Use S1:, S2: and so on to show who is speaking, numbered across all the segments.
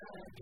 S1: God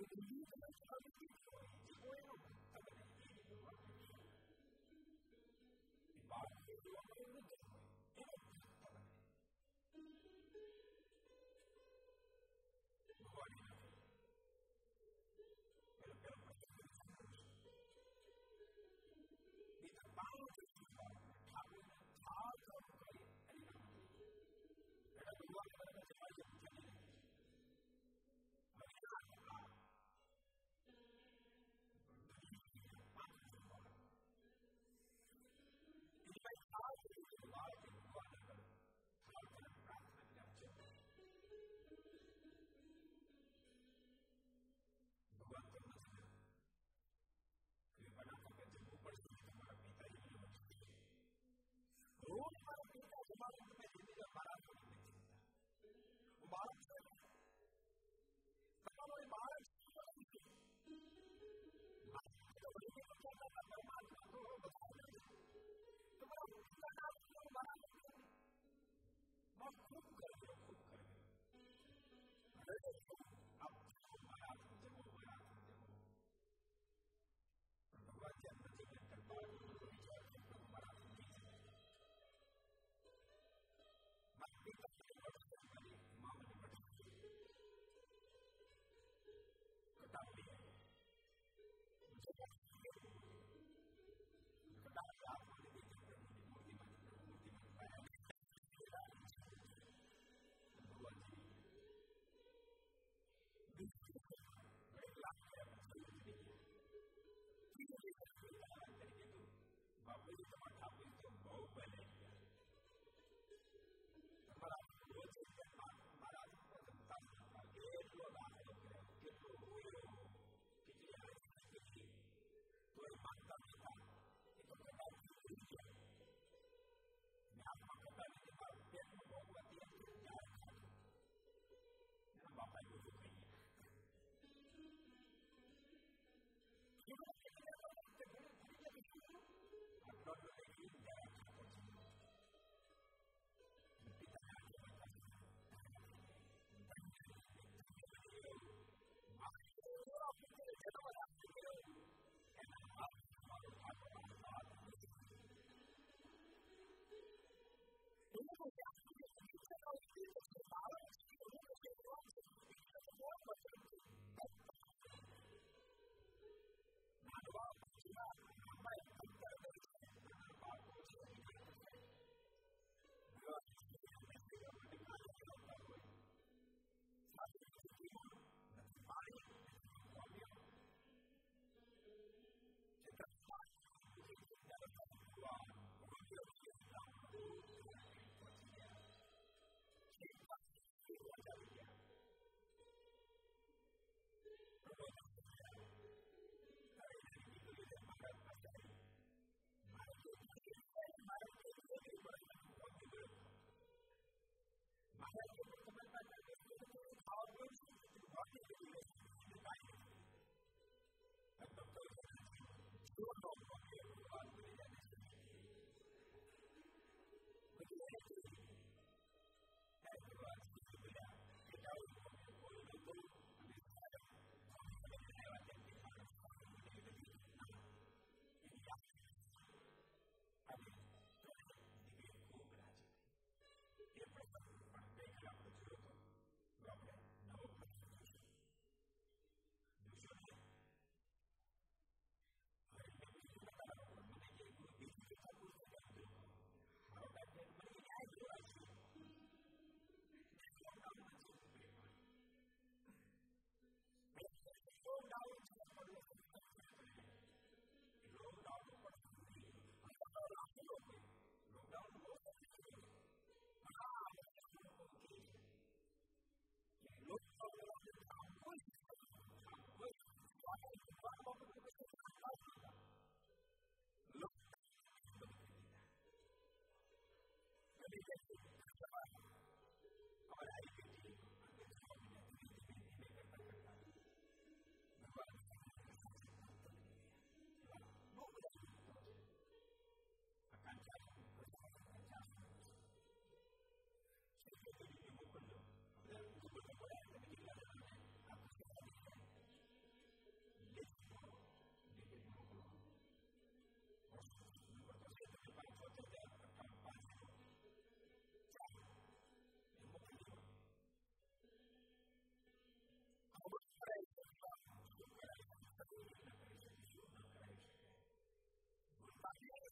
S1: Thank can the most other better. the Now, Bible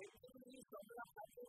S1: El ministro de la Salud,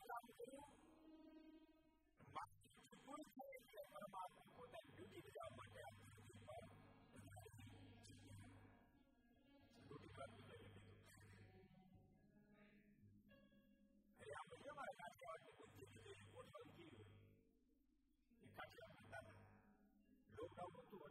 S1: come to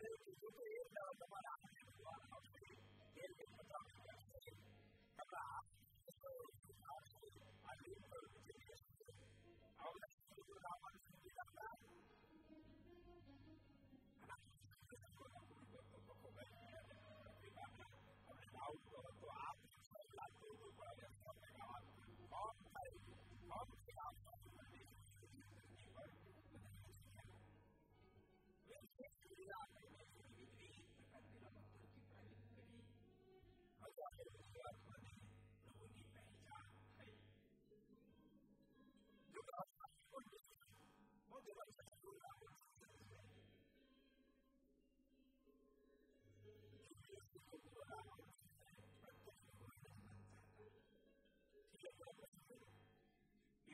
S1: दूसरे चीज़ों को एक तरफ़ हमारा खेल के मुताबिक करते हैं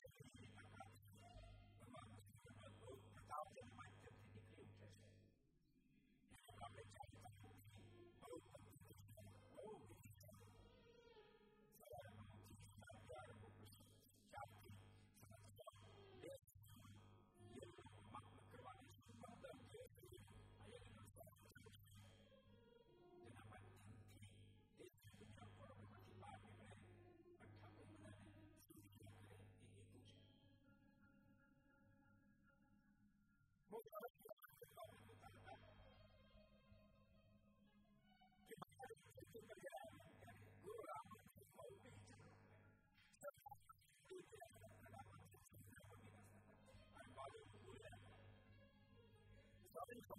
S1: 何?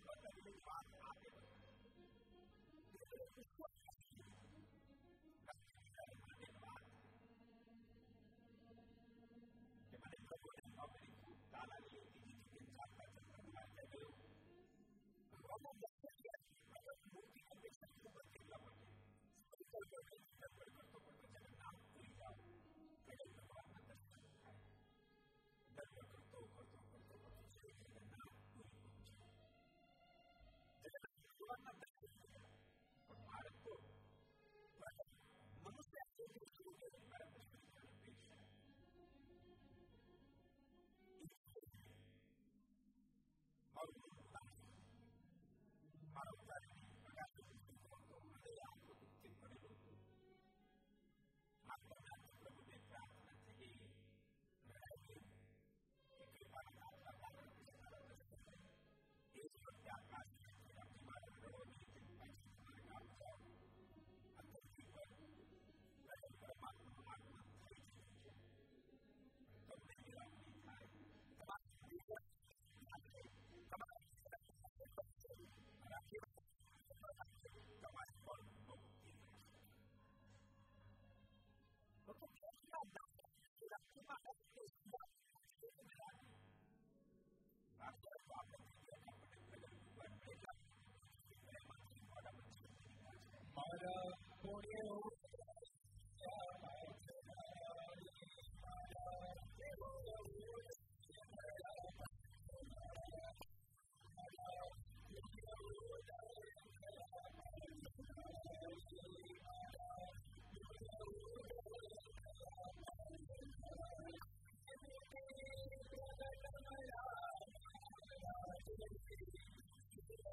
S1: fatto per il fatto che That's the problem.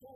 S1: tuo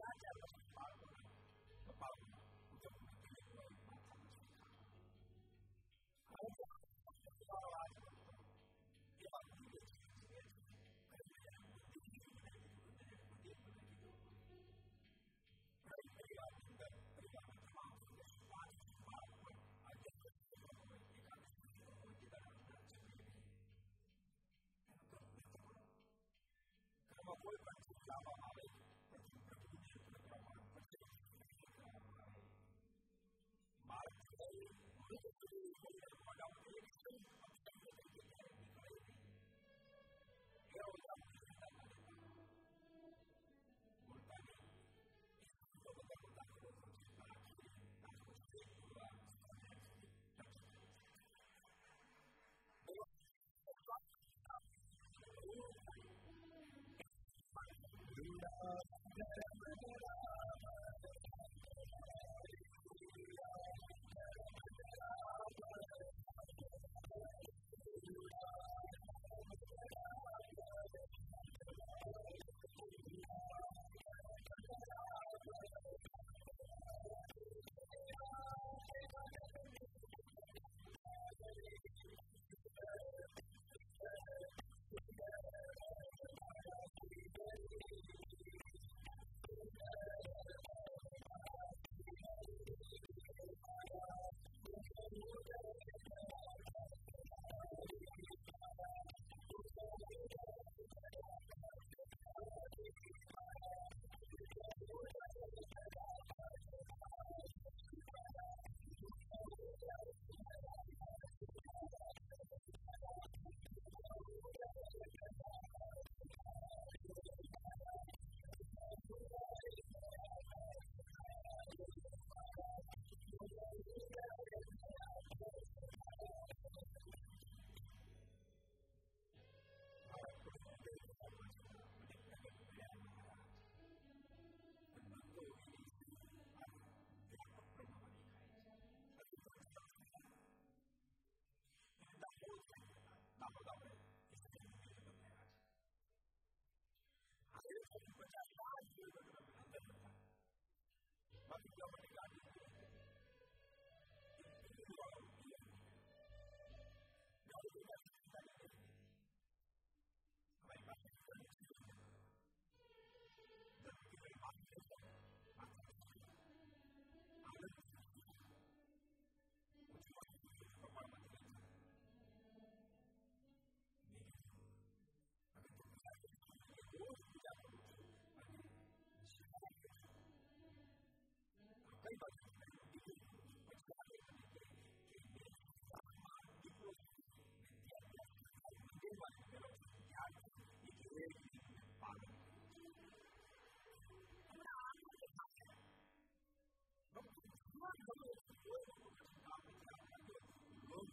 S1: Jaja Yeah.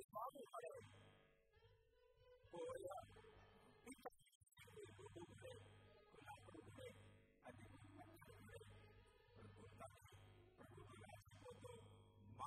S1: người có thì có đời của biết chắc người của tu về của lại tu về anh em mình mạnh mẽ về rồi của ta rồi của ta là của tôi mà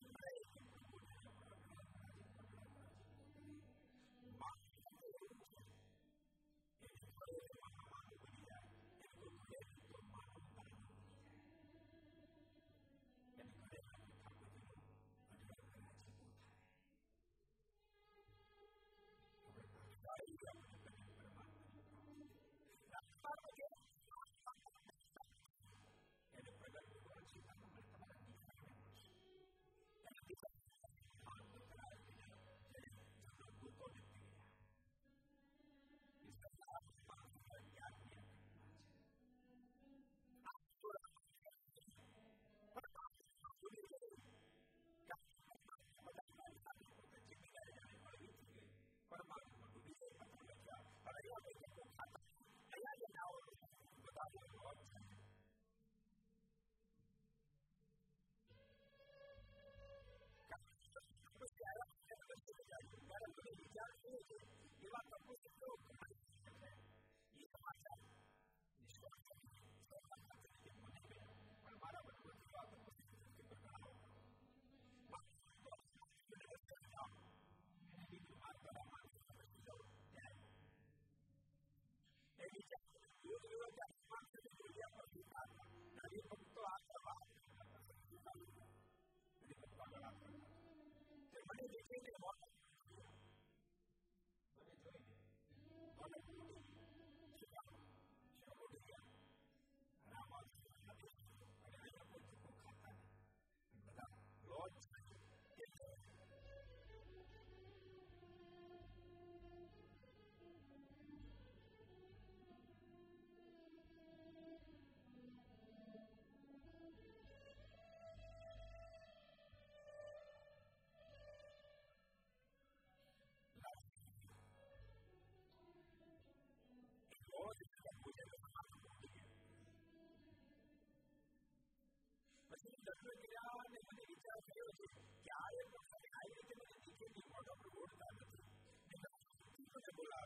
S1: I'm going to किसी doctor गया ने मैंने विचार किया कि क्या ये मुझे आई लेकिन मैंने पीछे भी मोटा रोड का नहीं मैंने बोला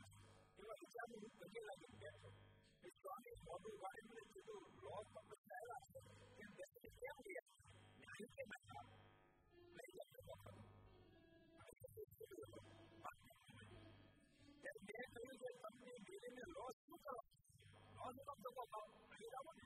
S1: कि वो विचार मुझे बजे लगे बैठो इस स्वामी बाबू वाले मैंने जो तो लॉस का बताया कि जैसे क्या किया नहीं के बता मैं ये करता हूँ मैं कहीं से अपने मेरे में लॉस क्यों करो लॉस कब तक होगा अभी Ravan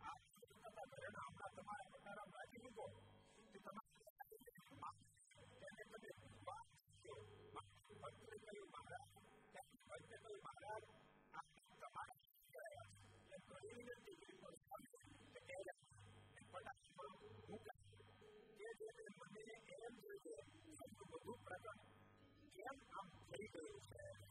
S1: году продам. Кем Андрей Белый.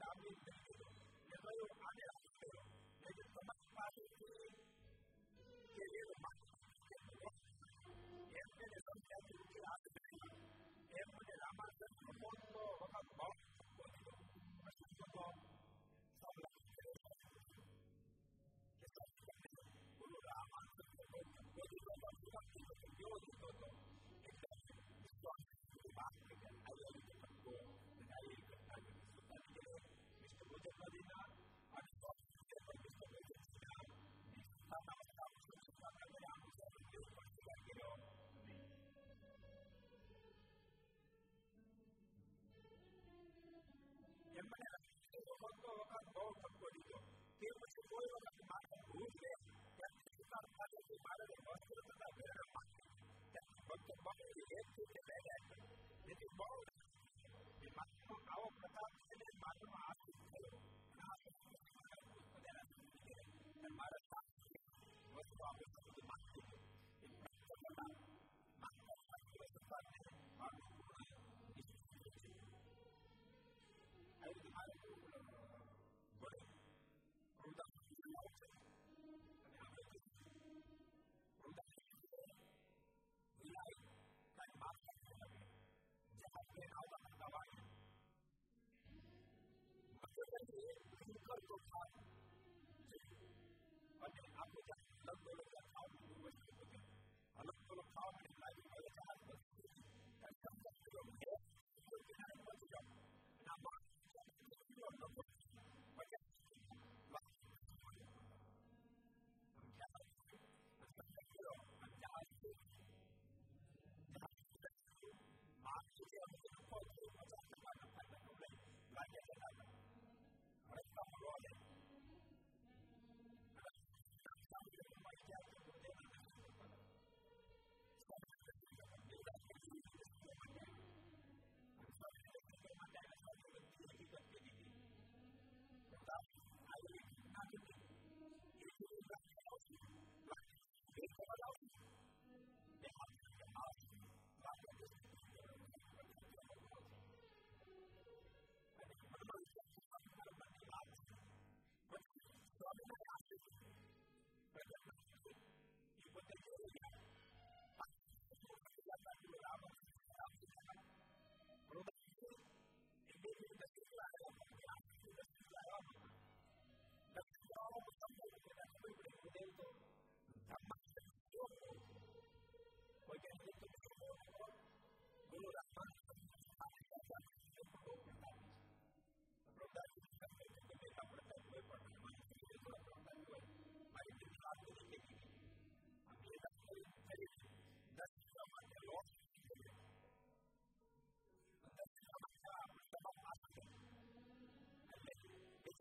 S1: not being benefited. Never तुम्हारे वस्त्र तथा मेरा भक्त बड़े एक छोटे रह जाते यदि बहुत मात्र आओ प्रताप से मात्र आशीष करो आशीष 反正澳大利亚，反正这里人口都少，反正澳大利亚很多很多的房屋都卖出去了，很多很多。But they really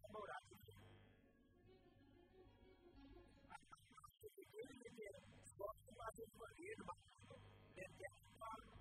S1: Thank you.